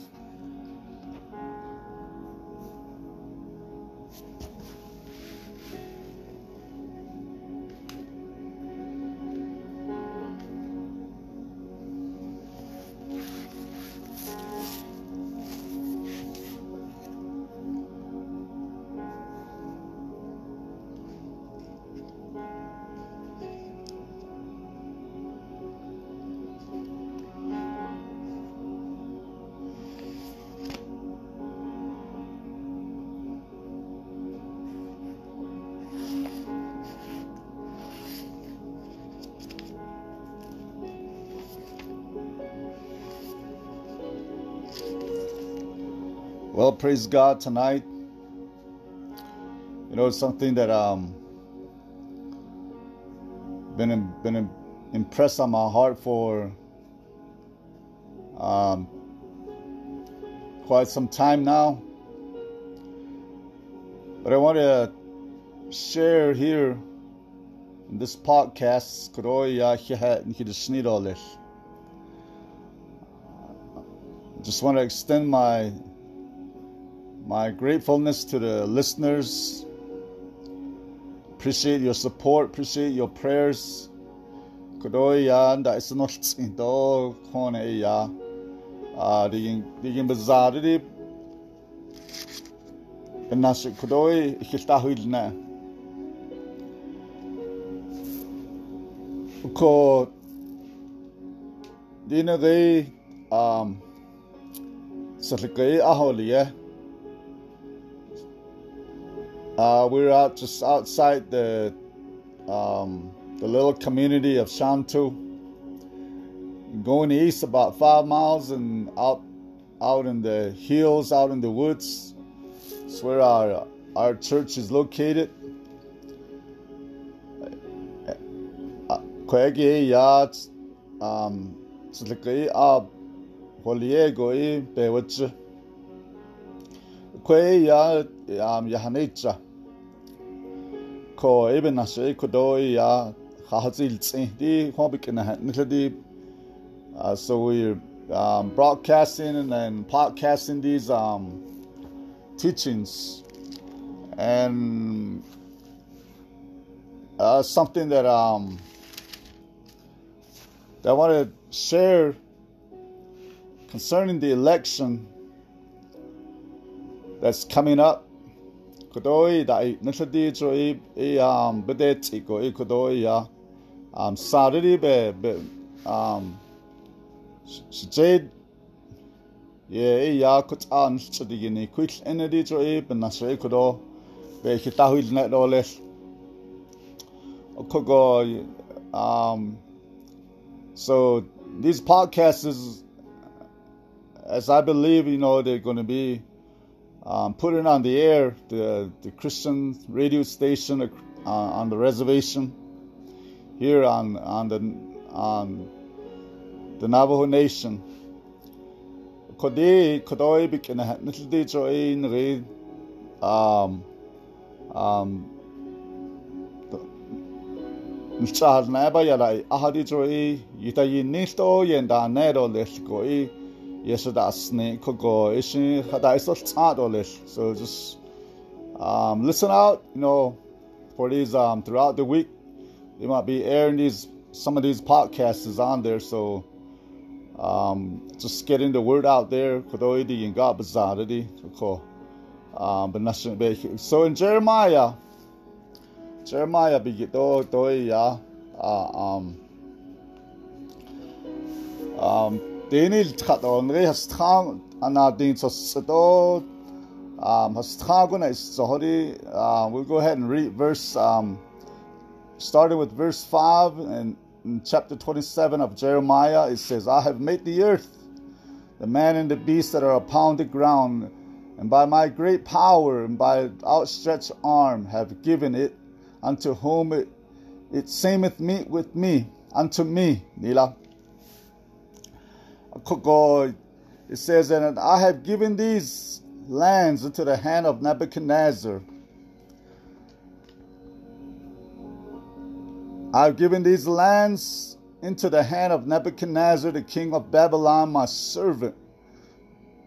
Well, praise God tonight. You know, it's something that um been been impressed on my heart for um quite some time now. But I want to share here in this podcast just want to extend my my gratefulness to the listeners. Appreciate your support, appreciate your prayers. Kudoya nda isnolts indo kone ya. Ah digin digin ikiltahilna. Ko um sa likay aholiya. Uh, we're out just outside the um, the little community of Shantu. Going east about five miles and out out in the hills, out in the woods. It's where our our church is located. Um ko eben ko do ya khazil tsi di so we're um, broadcasting and podcasting these um, teachings. And uh, something that um, that I want to share concerning the election that's coming up kudoi dai nashadi cho i i um bede tiko i kudoi ya. Um sariri be be um shjed ye ya kut an chdi gini. Kwil enedi cho i benasre kudo be hitahil na dole kogo um so these podcasts as I believe you know they're going to be um, putting on the air the, the Christian radio station uh, on the reservation here on on the on the Navajo Nation. Kodi kodoi bikina nitldi join read um um nchal na ba yala ahadi joy yitayi nilto yenda nero leskoi yesterday kogo ishi hada isol So just um, listen out, you know, for these um, throughout the week. They might be airing these some of these podcasts is on there, so um, just getting the word out there. Kodoidi and God bazaridi. Um, so in Jeremiah, Jeremiah bigito toya um um Denil tchadonri hastram anadin so um hastraguna is sorry uh, we'll go ahead and read verse um starting with verse 5 and in chapter 27 of Jeremiah. It says I have made the earth the man and the beast that are upon the ground and by my great power and by outstretched arm have given it unto whom it, it seemeth meet with me unto me. Nila it says that I have given these lands into the hand of Nebuchadnezzar. I've given these lands into the hand of Nebuchadnezzar, the king of Babylon, my servant,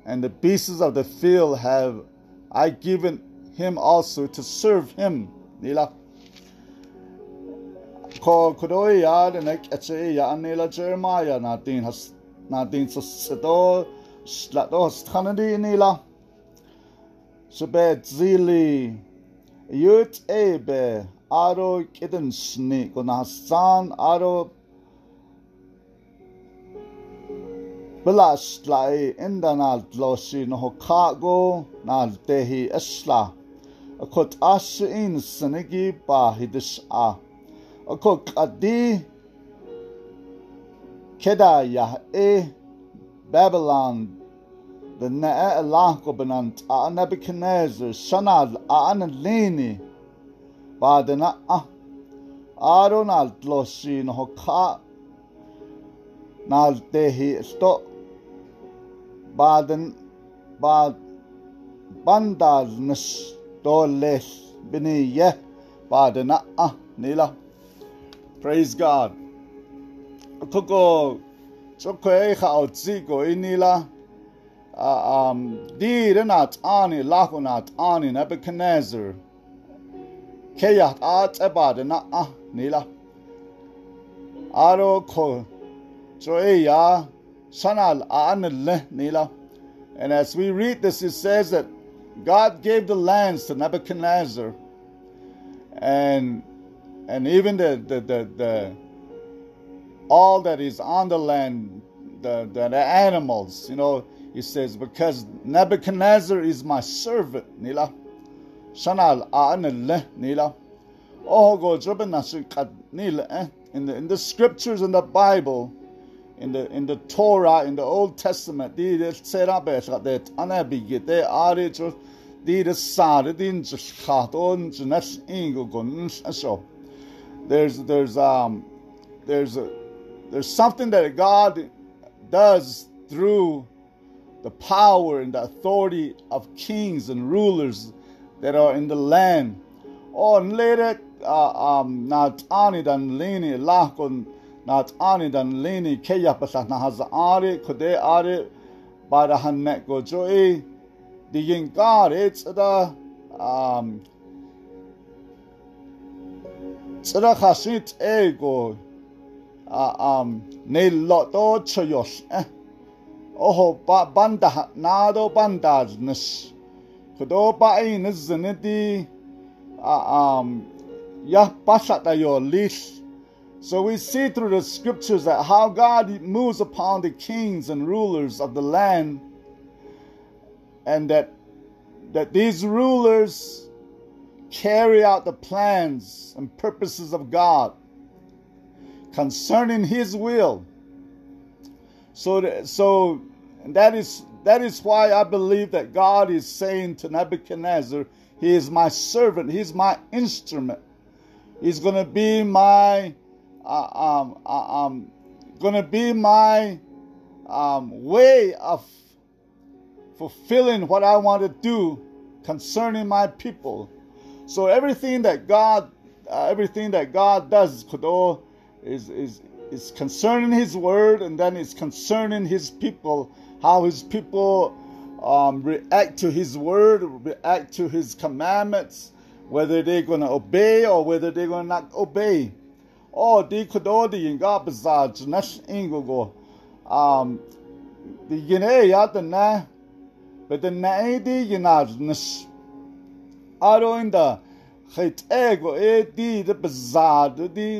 and the beasts of the field have I given him also to serve him. Nila. Ko Jeremiah na din has na din så så då slat då strande det ni la så bet zili. Yut ebe aro keden sni kon hasan aro. Belast lai enda na losi no hokago na tehi esla akot as in sanegi ba hidish a. Akok adi keda yah e Babylon the ne'e Allah ko benant a Nebuchadnezzar shanal a analini ba dena a Aron al dloshi no hoka nal tehi sto baden bad bandal nis dolel bini ye baden a nila praise god koko chokwe kha otsi ko inila um di renat ani lakunat ani nebuchadnezzar keyat at ebade na a nila aro ko joe ya Sanal Nila. And as we read this, it says that God gave the lands to Nebuchadnezzar. And and even the, the, the all that is on the land, the, the, the animals, you know, he says, because Nebuchadnezzar is my servant, Nila. Sanal Nila. Oh. Eh? In the in the scriptures in the Bible, in the in the Torah in the Old Testament gon so there's there's um there's a there's something that God does through the power and the authority of kings and rulers that are in the land. Oh, later, uh, um, not ani dan lini lahkon na ani dan leni keya pasah na haz are kode are bara hanne go jo e digin gar it's da um tsara khasit ego um ne lo to choyos eh? Oho ba banda na do banda nis kodo ba ai nis ne di um ya pasata yo lis. So we see through the scriptures that how God moves upon the kings and rulers of the land, and that that these rulers carry out the plans and purposes of God concerning His will. So, that, so that is that is why I believe that God is saying to Nebuchadnezzar, He is my servant, He's my instrument, He's going to be my uh, um, uh, um, going to be my um, way of fulfilling what I want to do concerning my people. So everything that God, uh, everything that God does, Kodo, is is is concerning His word, and then it's concerning His people, how His people um, react to His word, react to His commandments, whether they're going to obey or whether they're going to not obey. Oh, di kudodi inga bazaj nash ingogo. Um, the na, but the na di yinaz nash. Aro in the khit ego e di the bazad di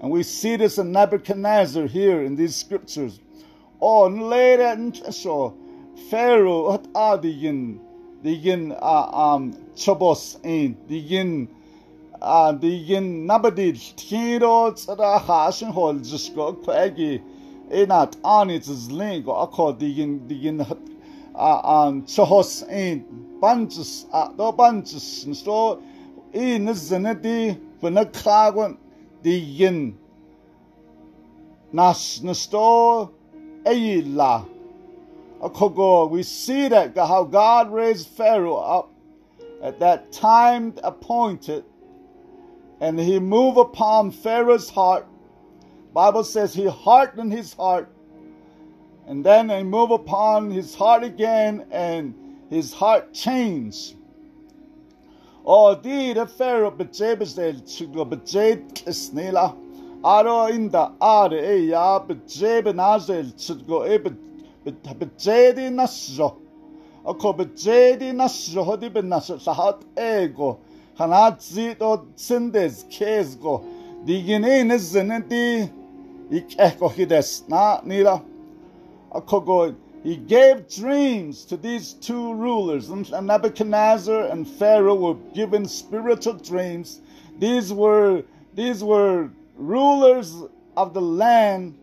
and we see this in Nebuchadnezzar here in these scriptures. Oh, later, so Pharaoh, what are the digin uh, um chobos in digin uh digin nabadil tiro tsara hashin hol jisko kwagi inat anit zling ako digin digin an chos in bunches do bunches so in zinati when a kragon the yin nas nasto ayila akogo we see that how God raised Pharaoh up at that time appointed and he moved upon Pharaoh's heart. Bible says he hardened his heart and then he moved upon his heart again, and his heart changed. 어디를 페로 베제베스델 치고 베제트 스닐라 아로 인다 아레 에야 베제베 나젤 치고 에베 베제디 나스조 어코 베제디 나스조 호디베 나스 사핫 에고 하나지 또 신데스 케스고 디기네 네즈는디 이케 코히데스 나 니라 어코고 He gave dreams to these two rulers. Nebuchadnezzar and Pharaoh were given spiritual dreams. These were, these were rulers of the land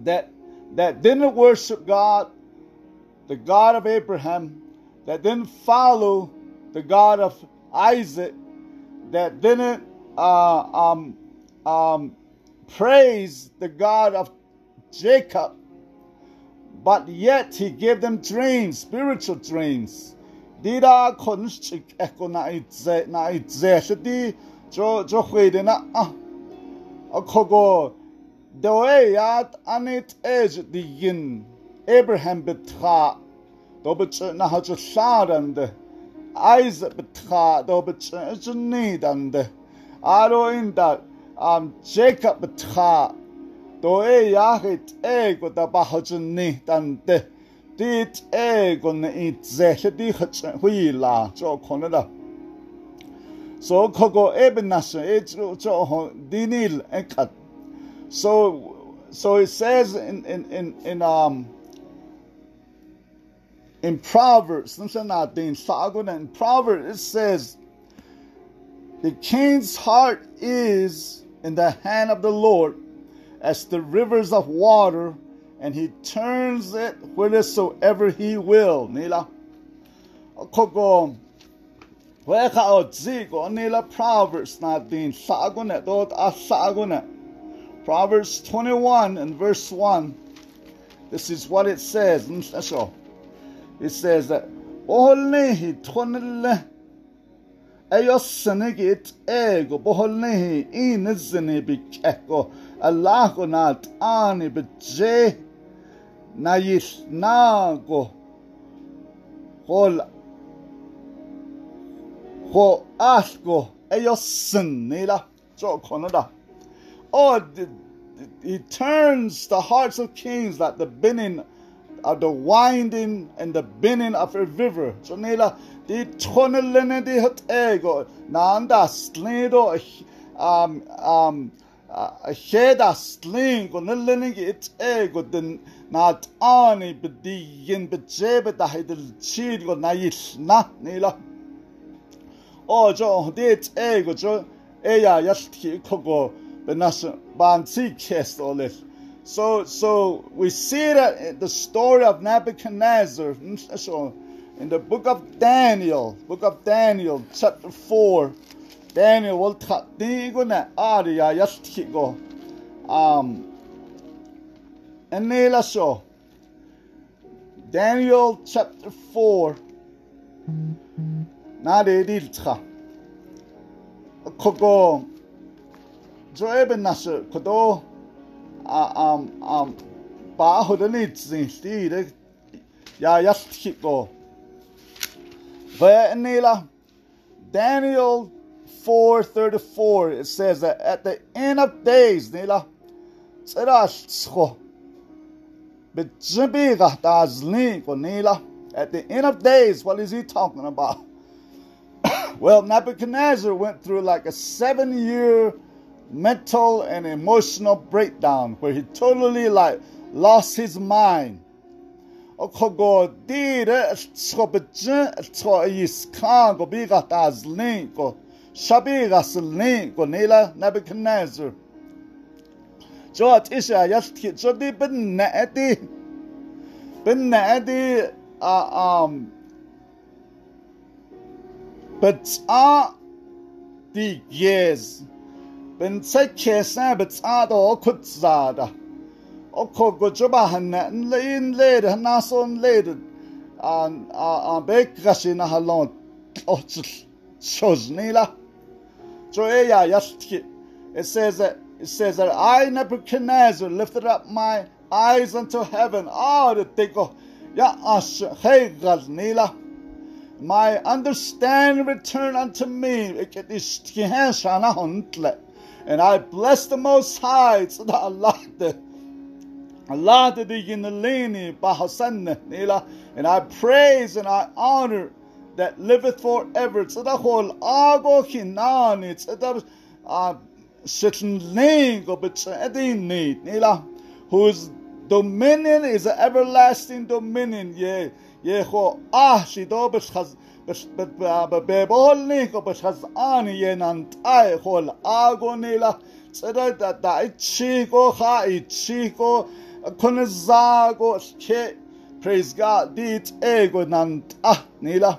that, that didn't worship God, the God of Abraham, that didn't follow the God of Isaac, that didn't uh, um, um, praise the God of Jacob but yet he gave them dreams, spiritual dreams. Dira konchik eko na itze na itze shdi jo jo khwede na ah. Akogo doe yat anit ej di yin. Abraham betra do bet na ha jo sharande Isaac betra do bet jni dande aro in um Jacob betra de dit e go ne i ze he di hach hui la cho khone da. So kogo eben nas e cho cho ho dinil e kat so so it says in in in in um in Proverbs, in Proverbs it says, the king's heart is in the hand of the Lord, as the rivers of water, and he turns it whithersoever he will. Nila. Koko. Weka o zigo nila Proverbs na din sagonet dot a. Proverbs 21 and verse 1. This is what it says. Mm, it says that Oholnehi tonele Eyosenegit ego boholnehi inizene bikeko Allahu na tani beje na yisnago hol ho asko eyosen nila so konoda oh he turns the hearts of kings like the binning of the winding and the binning of a river. So nila di tonelene di hot ego. Nanda slido um um Heda sling og nilling it ego den nat ani bedigin bejebe da hedel chid go na yisna nila. O jo dit ego jo eya yashki kogo benas bansi kest olis. So so we see that the story of Nebuchadnezzar so in the book of Daniel, book of Daniel, chapter 4, Daniel will tigo na aria yastigo. Um, and nila so. Daniel chapter 4. Na de diltra. Kogo. Joeben nase kodo. Um, um, ba hodani tzin sti ya yastigo. Ve nila. Daniel 4:34 it says that at the end of days nila at the end of days what is he talking about? Well Nebuchadnezzar went through like a 7 year mental and emotional breakdown where he totally like lost his mind shabi gasil ne ko nela Nebuchadnezzar jo tisha yasti jo di bin na ati bin na ati a um but a di yes bin sa kesa but a do kut za da. O ko go jo ba han na in le na son le an a a be gashi na halon ochil sozne la. So, yeah, it says that it says that I Nebuchadnezzar lifted up my eyes unto heaven. Ah, the tiko, ya ash, hey, nila my understanding return unto me. And I bless the Most High. Allah Allah. And I praise and I honor that liveth forever. Tzedachol ago hinani. Tzedach shetlingo b'tzedinit. Nila. Whose dominion is an everlasting dominion. Ye. ye Yeho ah shido b'shchaz. בבולניק או בשזען יננתה יכול אגונילה צדד דאיצ'יקו חאיצ'יקו קונזאגו che praise God dit ego nant ah nila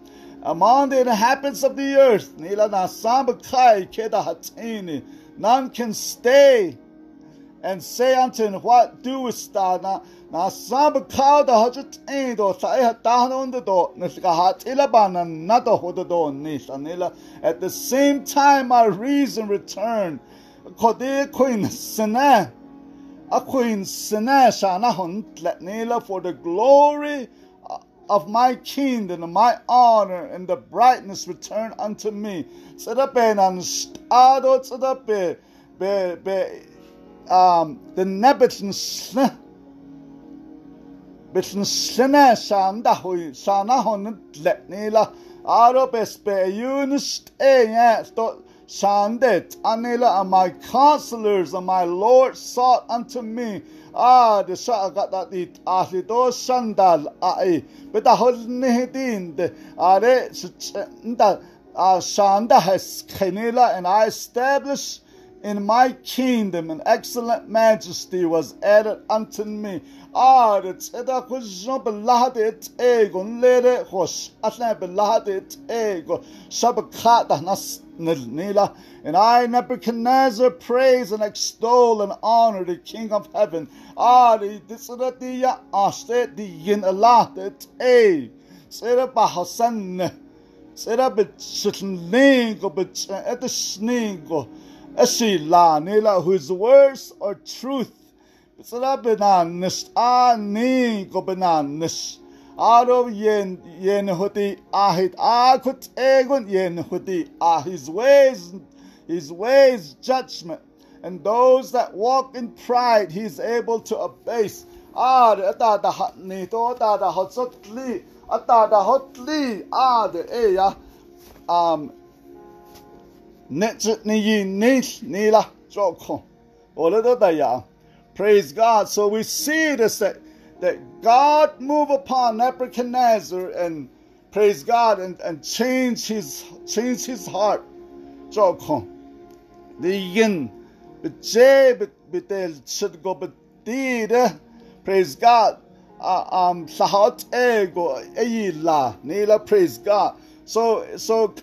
among the inhabitants of the earth nila na sab khai keda hatini none can stay and say unto him, What doest thou? Na, na sab kao da hajut ein do sa e ta non de do na ska hat ila bana na do ho do do ni sanila. At the same time my reason return. Ko de queen sene. A queen sene sha na hon let nila for the glory of my kingdom and my honor and the brightness return unto me. Um, the nebitn sne bitn sne shanda hui shana hon letnila aro bespe unist e sto shandet anila and my counselors and my lord sought unto me ah the shagat that it ahli do shandal ai but the whole nihidin the are nda shanda has kenila and I established in my kingdom an excellent majesty was added unto me. Ah, it's eda kujo belahade it ego lere hosh atla belahade it ego shabakata nas nila. And I Nebuchadnezzar praise and extol and honor the King of Heaven. Ah, the disratiya ashte the yin Allah it e. Sera bahasan. Sera bit shitlingo bit et sningo. Ashila nila whose words are truth. Bisara benanish ani go benanish. Aro yen yen huti ahit akut egun yen huti ah his ways his ways judgment. And those that walk in pride he is able to abase. Ah ata da hatni to ata da hotsotli ata da hotli the eya um Praise God. So we see this that, that God move upon Nebuchadnezzar and praise God and, and change his change his heart. Yin bitel should go betide. Praise God. Um, ego eyila nila praise God. So so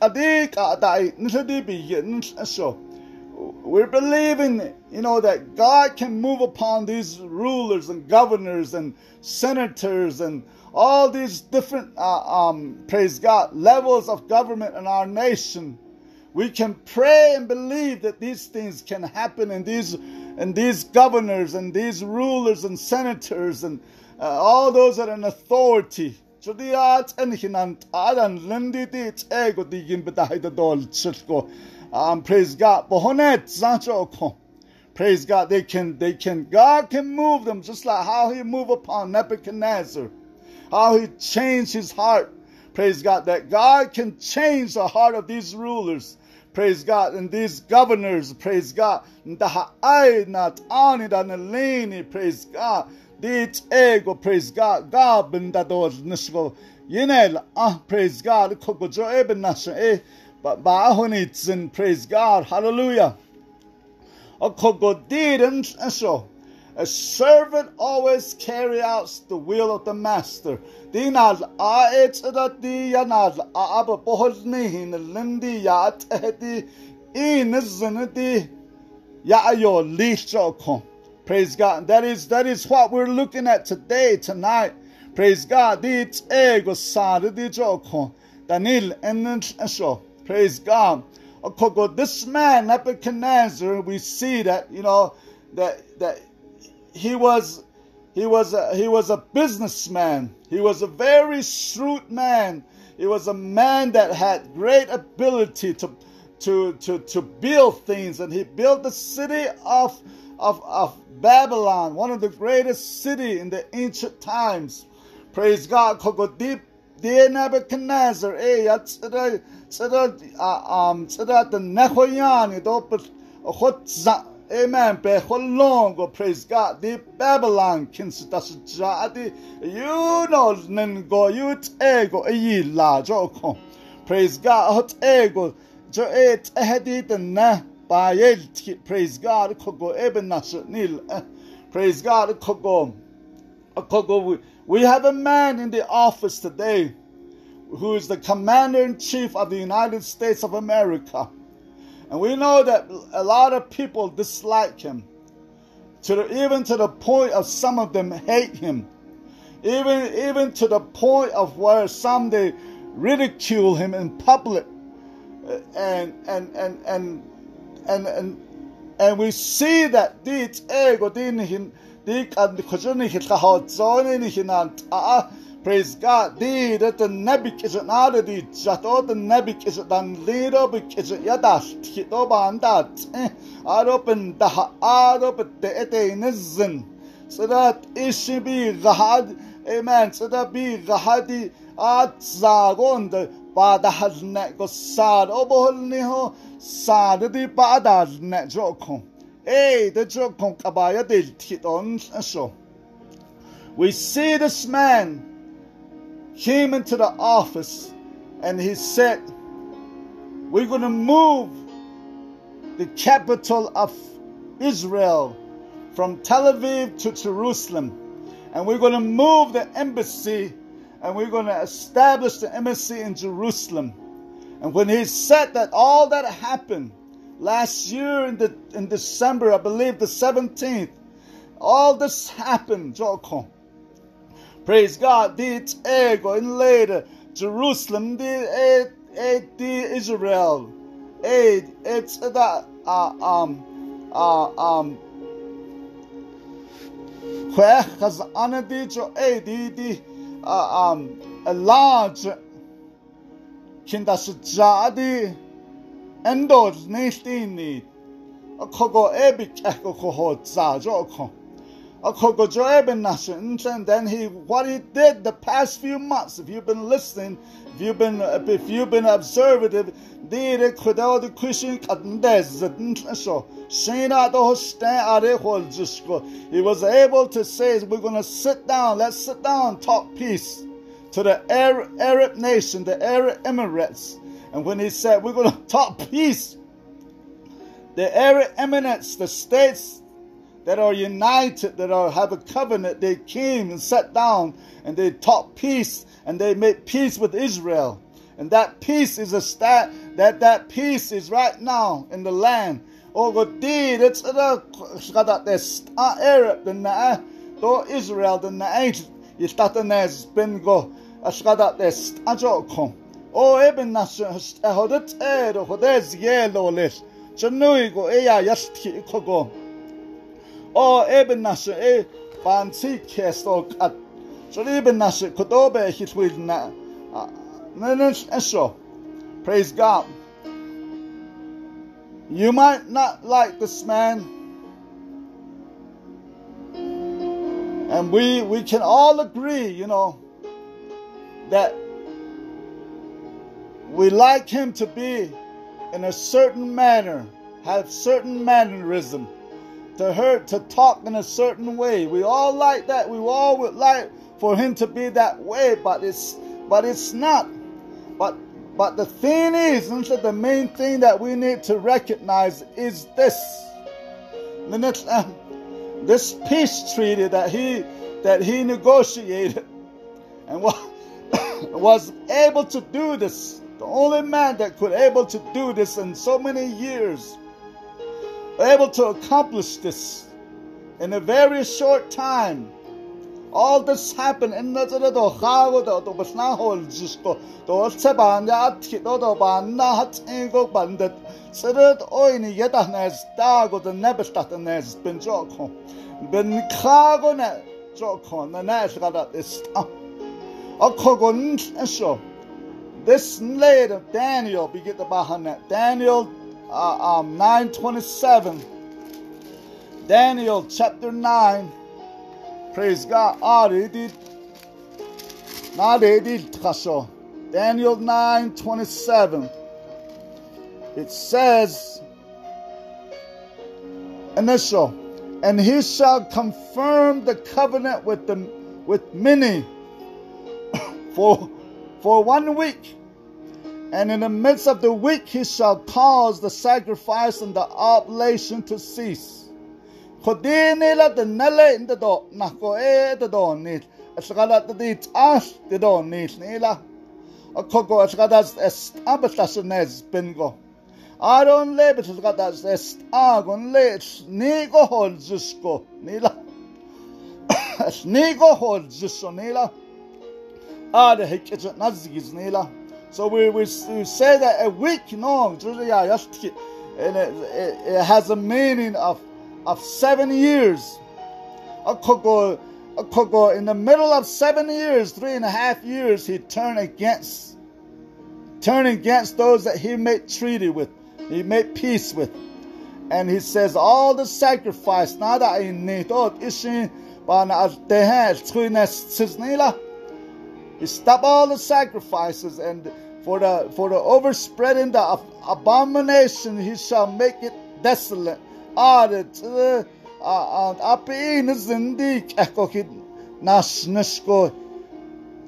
we're believing, you know, that God can move upon these rulers and governors and senators and all these different, uh, um, praise God, levels of government in our nation. We can pray and believe that these things can happen in these, and these governors and these rulers and senators and uh, all those that are in authority. Judiat and hinant adan lindit ego digin betahida dol chitko. Um, praise God. Bohonet zancho Praise God. They can, they can, God can move them just like how he moved upon Nebuchadnezzar. How he changed his heart Praise God, that God can change the heart of these rulers. Praise God, and these governors, praise God, praise God, dit ego, praise God, God bendador nishgo, yinel, ah, praise God, kokojo eben nasha, eh, but bahonitzen, praise God, hallelujah. A kogodidin, so. A servant always carry out the will of the master. Dinal a etzrati yanal a aba bohnihin lindi ya tehdi in zinati ya yo lishoko. Praise God. That is that is what we're looking at today, tonight. Praise God. Praise God. Oh, this man, Nebuchadnezzar, we see that, you know, that that he was he was a, he was a businessman. He was a very shrewd man. He was a man that had great ability to to to to build things, and he built the city of of of Babylon, one of the greatest city in the ancient times. Praise God. Nebuchadnezzar. Eh, uh, um, Amen. Beholongo, oh, praise God. The Babylon kinstasjadi. You know nengo ego e eh, la joko. Oh, praise God. Hot ego. Et ehedit na bayel praise God. Kogo eben nil. Eh, praise God. Kogo. Eh, kogo. We have a man in the office today who is the commander in chief of the United States of America. And we know that a lot of people dislike him, to the, even to the point of some of them hate him, even even to the point of where some they ridicule him in public, and and and and and and, and we see that these ego din hin dik and kojuni hit ha zone hin Praise God. Di the nebik is an out of the jato the nebik is lido bik is yadas hito bandat. Aropen the arop the etenizin. So that ishi be gahad. Amen. So that be gahadi at zagon sad sad di the kabaya del titon so. We see this man came into the office and he said, We're going to move the capital of Israel from Tel Aviv to Jerusalem. And we're going to move the embassy and we're going to establish the embassy in Jerusalem. And when he said that, all that happened last year in, the, in December, I believe the 17th, all this happened, Joko. Praise God. Dit ego in later Jerusalem. Dit it the Israel. It it's that uh, um uh, um where has anadijo a di di uh, um a large kindas jadi endor nestini a kogo ebik eko koho za jo and then he what he did the past few months if you've been listening you've been if you've been observative it the Christian he was able to say we're going to sit down let's sit down talk peace to the Arab, Arab nation the Arab Emirates. And when he said we're going to talk peace the Arab Emirates the states that are united, that are have a covenant, they came and sat down and they taught peace and they made peace with Israel. And that peace is a stat that that peace is right now in the land. Oh God, it's the Arab the do Israel the na is that the nes ben go ashkada des ajoko. Oh eben nas hodet er hodes yellow list. Chanui go eya yasti kogo. O eben nashe e si kesto so eben nashe kodobe hit with na ah, eso. Praise God. You might not like this man. And we we can all agree, you know, that we like him to be in a certain manner, have certain mannerism, to hurt, to talk in a certain way. We all like that. We all would like for him to be that way, but it's but it's not. But but the thing is, the main thing that we need to recognize is this. the uh, This peace treaty that he that he negotiated and was able to do this. The only man that could able to do this in so many years, able to accomplish this in a very short time. All this happened in the to chago to to basna hol jisko to se ban ya ti to to hat ego bandet sirat oini yeta nes dago the nebestat nes ben joko. Ben chago ne joko na nes gada ist akogon eso this later Daniel get the that Daniel uh, um, 927 Daniel chapter 9 Praise God. Ah, Daniel 9 27. It says, initial, and he shall confirm the covenant with them with many for for one week. And in the midst of the week he shall cause the sacrifice and the oblation to cease Kodinila the nele in the do nako e the do nil. Asgala the dit as the do nil nila. A koko asgadas est abastasnes bingo. Aron lebet asgadas est agon let nigo hol zusko nila. As nigo hol zusko nila. The hikket nazigis nila. So we, we, we say that a week long, and it, it, it has a meaning of of seven years. In the middle of seven years, three and a half years, he turned against, turned against those that he made treaty with, he made peace with. And he says, all the sacrifice, nada inito, ishin, he stopped all the sacrifices and for the for the overspreading the abomination he shall make it desolate adet api nizindi kehko nash nishko.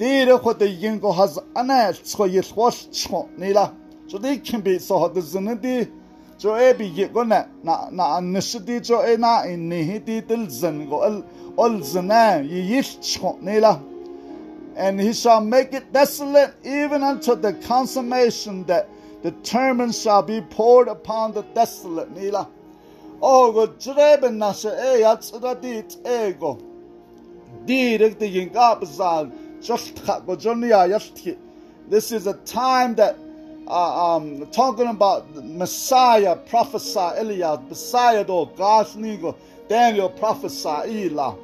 Dire ko de yingo has ana tsko yilwas chko nila so they can be so the zinidi jo e bi ye go na na na nishdi jo e na in ni di til zin go al ol zina yi yil chko nila and he shall make it desolate even unto the consummation that term shall be poured upon the desolate nila ogo e ego. Direk de yingabzal just go jonia this is a time that uh, um, talking about Messiah prophesy Elias Messiah do God's nigo Daniel prophesy ila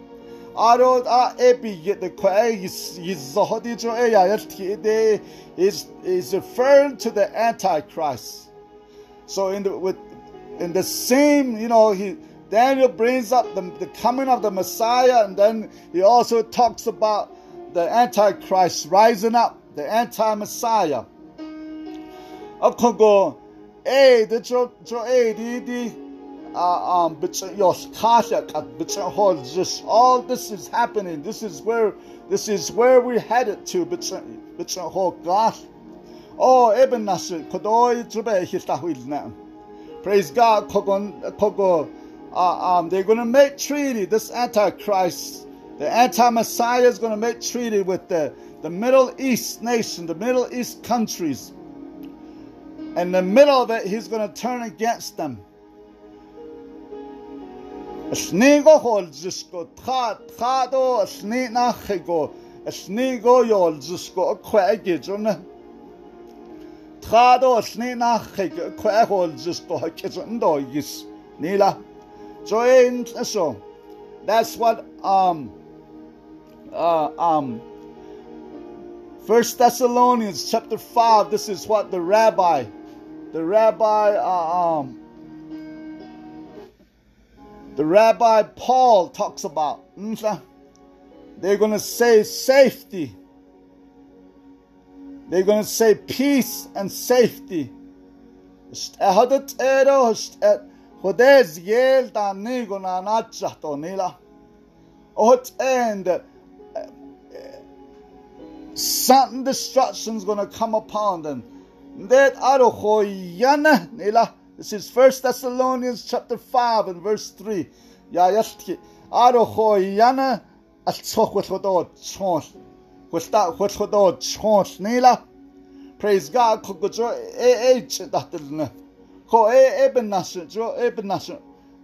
Aro a epi yet the kwe is zohodi jo e ya yashti is is referring to the Antichrist. So in the with in the same, you know, he Daniel brings up the, the coming of the Messiah, and then he also talks about the Antichrist rising up, the anti-Messiah. Eh, the jo jo eh, the the uh, um, just all this is happening. This is where this is where we're headed to. Oh, Ibn Nasir, jube hitahil now. Praise God. Uh, um, they're going to make treaty. This Antichrist, the anti-Messiah is going to make treaty with the, the Middle East nation, the Middle East countries. In the middle of it, he's going to turn against them. Nach kwehol to hakizundo yis nila. So in so that's what um uh, um First Thessalonians chapter five. This is what the rabbi, the rabbi, uh, um, the rabbi Paul talks about. They're to say safety They're going to say peace and safety. Nachato nila. Ot and eh, eh, sudden destruction is going to come upon them. That arohoyana nila. This is First Thessalonians chapter 5 and verse 3. Ya yalki arohoyana al tsokhwatodot chon. Kwesta kwatodot chon nila. Praise God. Kukujo e e chdatilna. Ko e e benashe jo e benashe.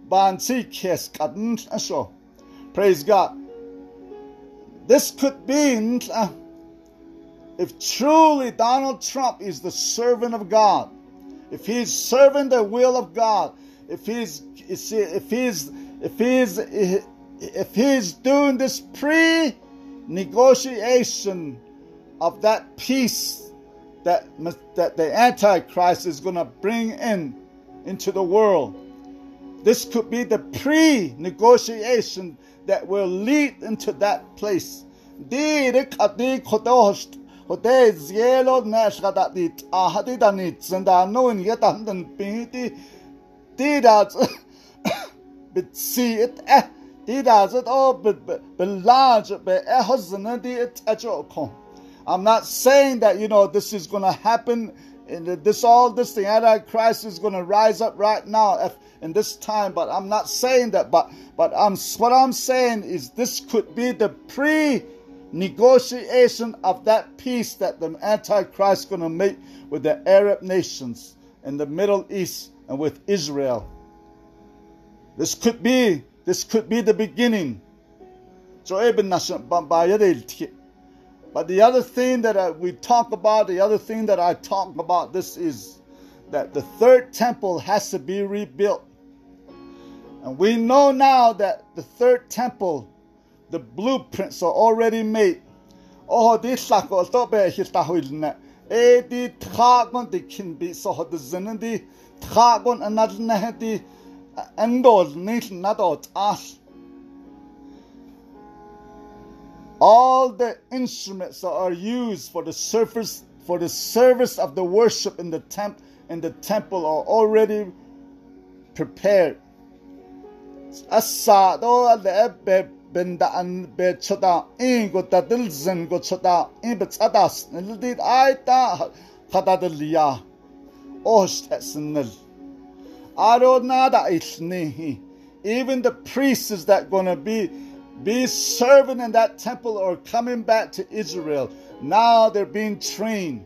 Ban si kes kadn asho. Praise God. This could be uh, if truly Donald Trump is the servant of God, if he's serving the will of God, if he's if he's if he's if he's doing this pre-negotiation of that peace that, that the Antichrist is going to bring in into the world. This could be the pre negotiation that will lead into that place. I'm not saying that, you know, this is going to happen. And this all this the antichrist is going to rise up right now in this time but i'm not saying that but but i'm what i'm saying is this could be the pre negotiation of that peace that the antichrist is going to make with the arab nations in the middle east and with israel this could be this could be the beginning but the other thing that I, we talk about, the other thing that I talk about, this is that the third temple has to be rebuilt. And we know now that the third temple, the blueprints are already made. Oh, this the endol nit nadot as. All the instruments that are used for the service for the service of the worship in the temp in the temple are already prepared. Asa do benda an be chota in go ta dil zen go chota in be tsadas nil dit ai ta khata dil osh tesnil aro nada isni even the priests that gonna be be serving in that temple or coming back to Israel. Now they're being trained.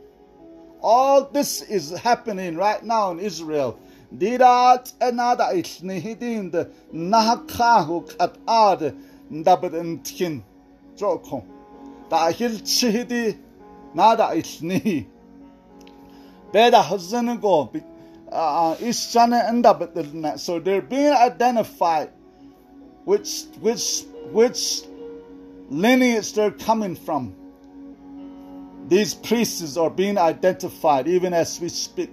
All this is happening right now in Israel. Dirat anada isnihidin the nahakahu at ad ndabadentkin. Joko. Dahil chihidi nada isnihi. Beda hazanego. Ishana and So they're being identified which which which lineage they're coming from. These priests are being identified even as we speak.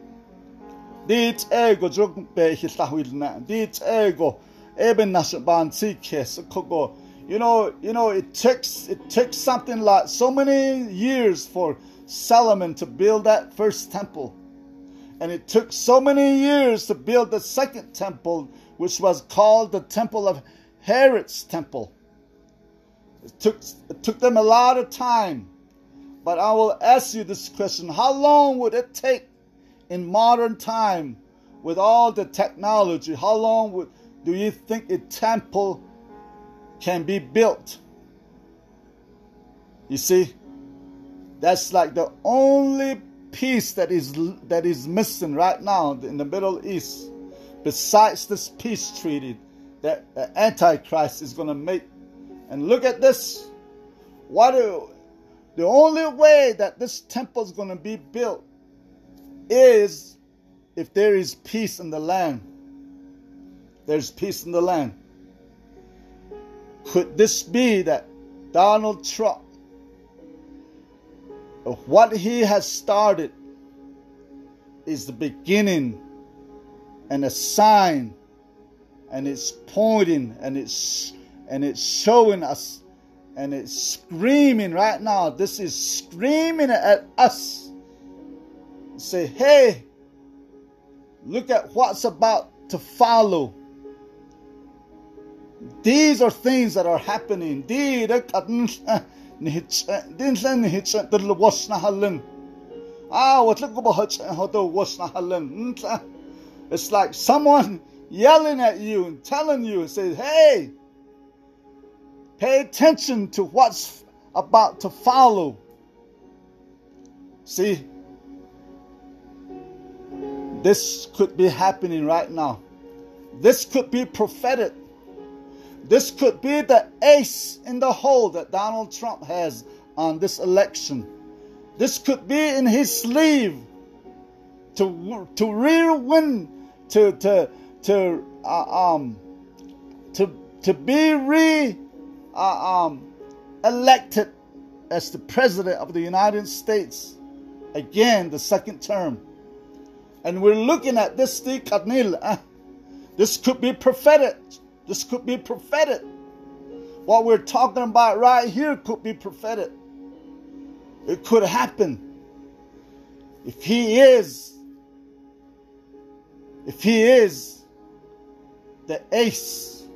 Dit ego jugbe hitahilna. Dit ego eben nashaban tikes kogo. You know, you know, it takes it takes something like so many years for Solomon to build that first temple. And it took so many years to build the second temple, which was called the Temple of Herod's Temple. It took, it took them a lot of time. But I will ask you this question How long would it take in modern time with all the technology? How long would, do you think a temple can be built? You see, that's like the only piece that is that is missing right now in the Middle East, besides this peace treaty that the Antichrist is going to make and look at this. What do, the only way that this temple is going to be built is if there is peace in the land. There's peace in the land. Could this be that Donald Trump, what he has started, is the beginning and a sign, and it's pointing and it's and it's showing us and it's screaming right now. This is screaming at us say, hey, look at what's about to follow. These are things that are happening. Ah, it's like someone yelling at you and telling you and says, hey, pay attention to what's about to follow. See, this could be happening right now. This could be prophetic. This could be the ace in the hole that Donald Trump has on this election. This could be in his sleeve to to rear win to to to uh, um to to be re uh, um elected as the president of the United States again the second term. And we're looking at this Kadnil. Uh, this could be prophetic. This could be prophetic. What we're talking about right here could be prophetic. It could happen. If he is, if he is the ace,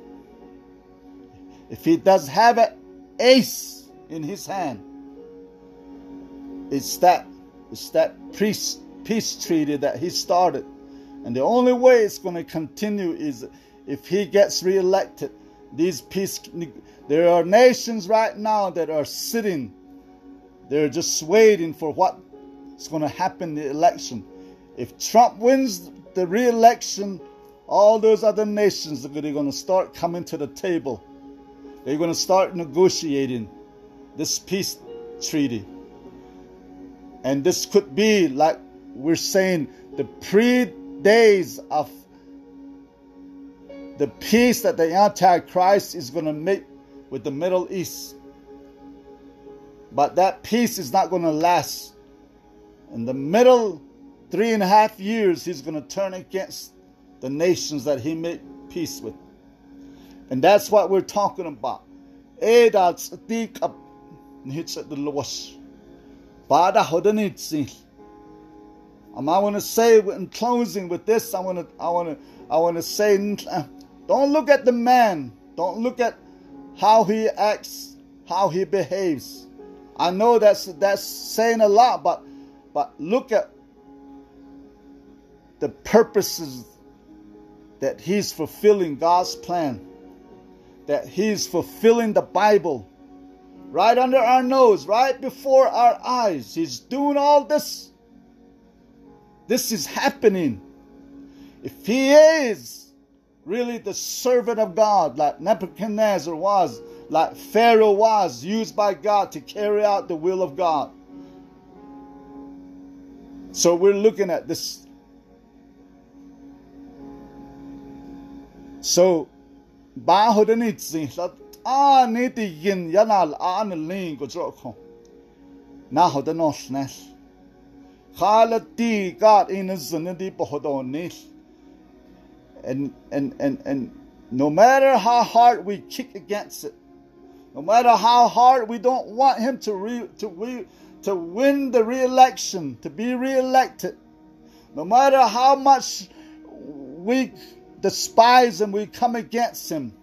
if he does have an ace in his hand, it's that it's that peace peace treaty that he started. And the only way it's going to continue is if he gets reelected. These peace there are nations right now that are sitting they're just waiting for what's going to happen in the election. If Trump wins the re-election, all those other nations are going to start coming to the table. They're going to start negotiating this peace treaty. And this could be, like we're saying, the pre days of the peace that the Antichrist is going to make with the Middle East. But that peace is not going to last. In the middle three and a half years, he's going to turn against the nations that he made peace with. And that's what we're talking about. That's the um, I want to say in closing with this, I want to, I want to, I want to say, don't look at the man. Don't look at how he acts, how he behaves. I know that's that's saying a lot, but but look at the purposes that he's fulfilling God's plan, that he's fulfilling the Bible right under our nose, right before our eyes. He's doing all this. This is happening. If he is really the servant of God, like Nebuchadnezzar was, like Pharaoh was used by God to carry out the will of God. So we're looking at this. So, bahodanitsi, ah, niti yin yanal an ling go joko. Now the nosnes. Halati God in a zunadi pohodonish. And and and and no matter how hard we kick against it, no matter how hard we don't want him to re, to re, to win the re-election, to be re-elected, no matter how much we despise him, we come against him.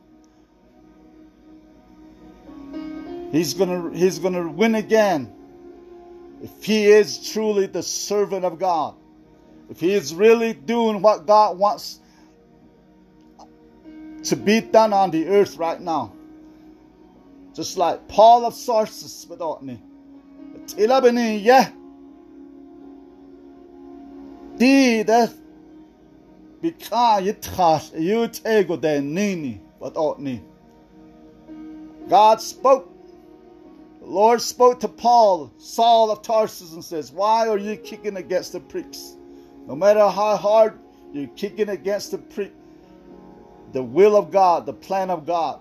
He's gonna he's gonna win again. If he is truly the servant of God, if he is really doing what God wants to be done on the earth right now. Just like Paul of Tarsus without me. Tilabini, yeah. Di det bika yitchash yut ego de nini without me. God spoke. The Lord spoke to Paul, Saul of Tarsus, and says, Why are you kicking against the pricks? No matter how hard you're kicking against the prick, the will of God, the plan of God.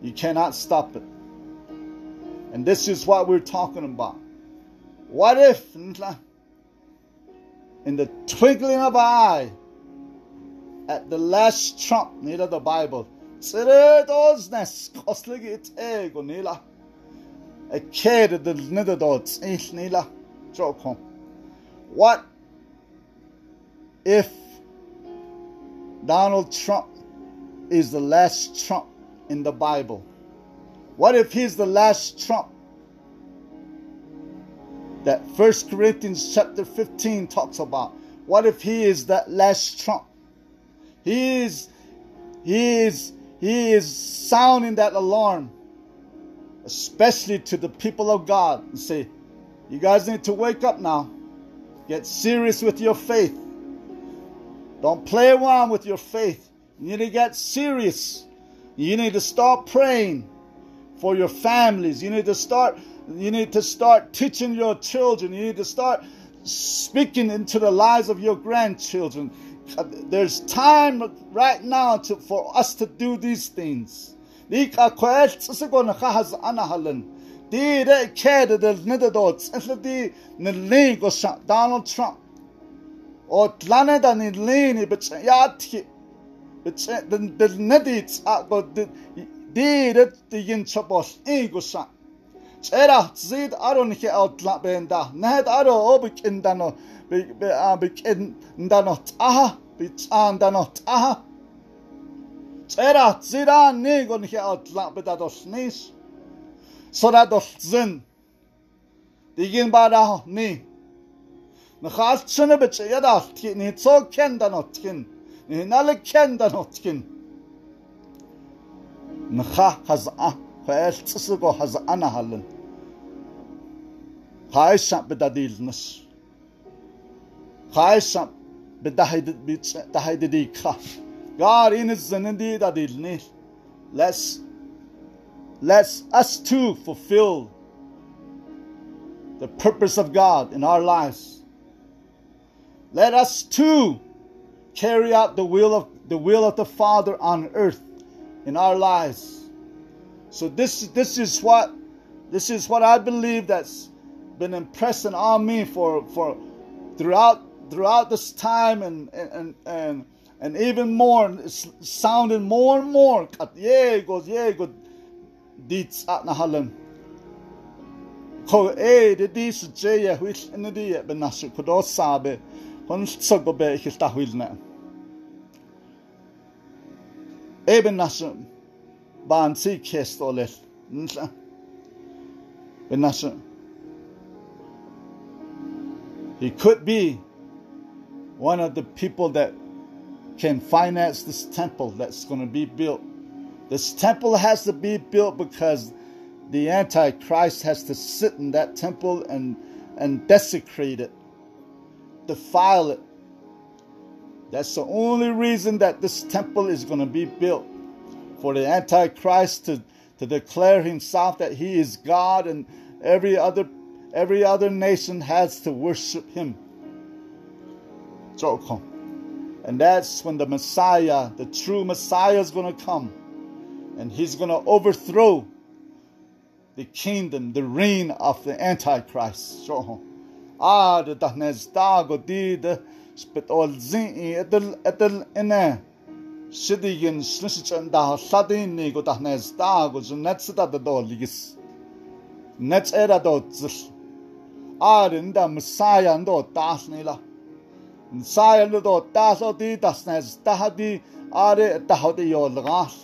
You cannot stop it. And this is what we're talking about. What if, in the twinkling of an eye, at the last trump, near the Bible, a What if Donald Trump is the last Trump in the Bible? What if he's the last Trump that First Corinthians chapter 15 talks about? What if he is that last Trump? He is he is he is sounding that alarm, especially to the people of God, and say, You guys need to wake up now. Get serious with your faith. Don't play around with your faith. You need to get serious. You need to start praying for your families. You need to start you need to start teaching your children. You need to start speaking into the lives of your grandchildren. There's time right now to, for us to do these things. Donald Trump. Da. den del nadit aqo diret tigin chapos ingusa چرا زید آرون که اطلاع بیندا نه دارو او بکندنو بکندنو تاها بچاندنو تاها چرا زیرا نیگون که اطلاع بدادوش نیست سرادوش زن دیگین بارا نی نخواست چنه بچه یداش که نیتو کندنو تکند Nalik kjendan otkin. Ncha haz'a, fa'el tsisigo haz'a nahallin. Khaisan bedadilnes. Khaisan bedahididikha. God in his zinidi dadilni. Let's, let's us too fulfill the purpose of God in our lives. Let us too carry out the will of the will of the Father on earth in our lives. So this this is what this is what I believe that's been impressing on me for for throughout throughout this time and and and and even more it's sounding more and more yeah goes yeah good deeds at nahalan ko e de dis je which in the ben nasu ko do sabe hon so go be ich sta hwil na e ben nasu ban si nasu he could be one of the people that can finance this temple that's going to be built. This temple has to be built because the Antichrist has to sit in that temple and, and desecrate it, defile it. That's the only reason that this temple is going to be built for the Antichrist to, to declare himself that he is God and every other every other nation has to worship him. And that's when the Messiah, the true Messiah, is going to come. And he's going to overthrow the kingdom, the reign of the Antichrist. ар дахнездаг дид спитолзин этл этл эне шидиген шлэшчэн дахладын нэг дахнездаг жнэцдад долигс нэц эра дотсл арын да мсаян до таснила мсаян до тасо ди таснез тахди аре тахди ёлгас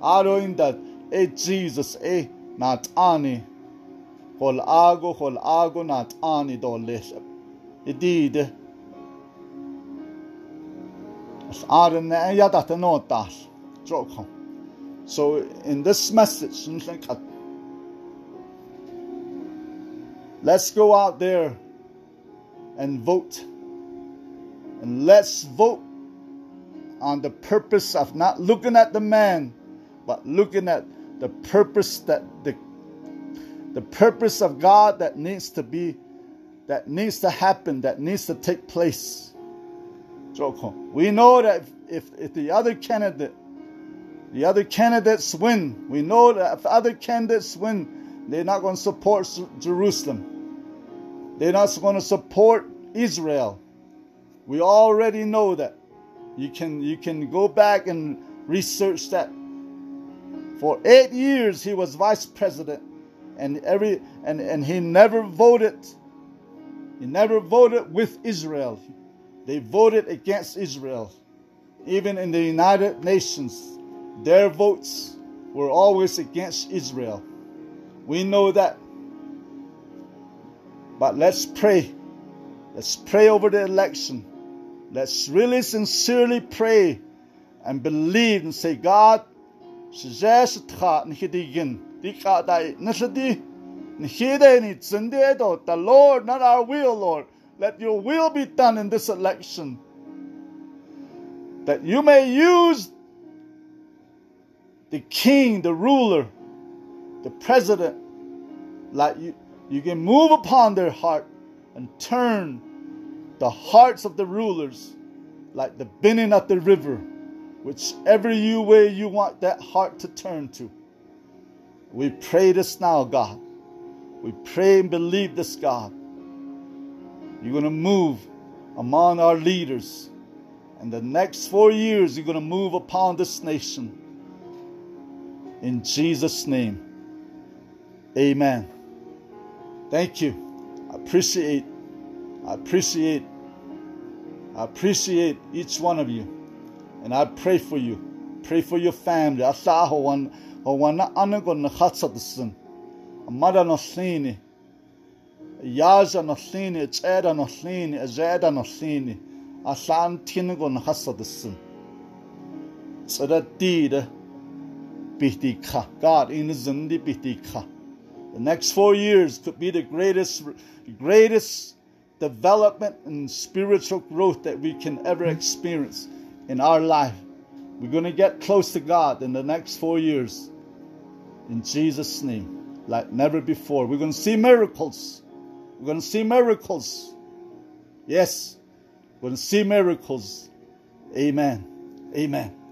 ароин да э jesus э нат ани Hol ago hol ago not ani do lesep. Idide. Are ne yadata no tas. So in this message, let's go out there and vote and let's vote on the purpose of not looking at the man, but looking at the purpose that the the purpose of God that needs to be that needs to happen, that needs to take place. We know that if, if the other candidate, the other candidates win, we know that if other candidates win, they're not going to support Jerusalem. They're not going to support Israel. We already know that. You can you can go back and research that. For eight years he was vice president, and every and, and he never voted He never voted with Israel. They voted against Israel. Even in the United Nations, their votes were always against Israel. We know that. But let's pray. Let's pray over the election. Let's really sincerely pray and believe and say, God, the Lord, not our will, Lord. Let your will be done in this election. That you may use the king, the ruler, the president, like you, you can move upon their heart and turn the hearts of the rulers like the bending of the river, whichever you way you want that heart to turn to. We pray this now, God. We pray and believe this, God. You're going to move among our leaders. And the next four years, you're going to move upon this nation. In Jesus' name, amen. Thank you. I appreciate, I appreciate, I appreciate each one of you. And I pray for you. Pray for your family. Amada no llini. Iaja no llini, tseda no llini, azeda no llini. A llan tingo na hasad ysyn. Tseda dida bihti ka. God in zindi bihti. The next four years could be the greatest, greatest development and spiritual growth that we can ever experience in our life. We're going to get close to God in the next four years. In Jesus' name like never before. We're going to see miracles. We're going to see miracles. Yes, we're going to see miracles. Amen. Amen.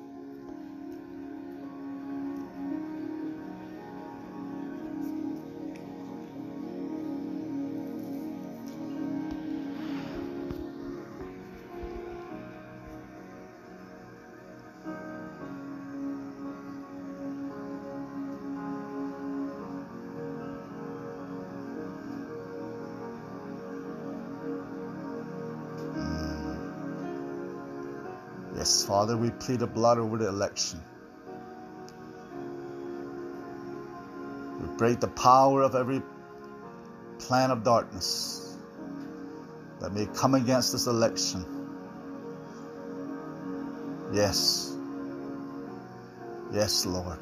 Father, we plead the blood over the election. We break the power of every plan of darkness that may come against this election. Yes. Yes, Lord.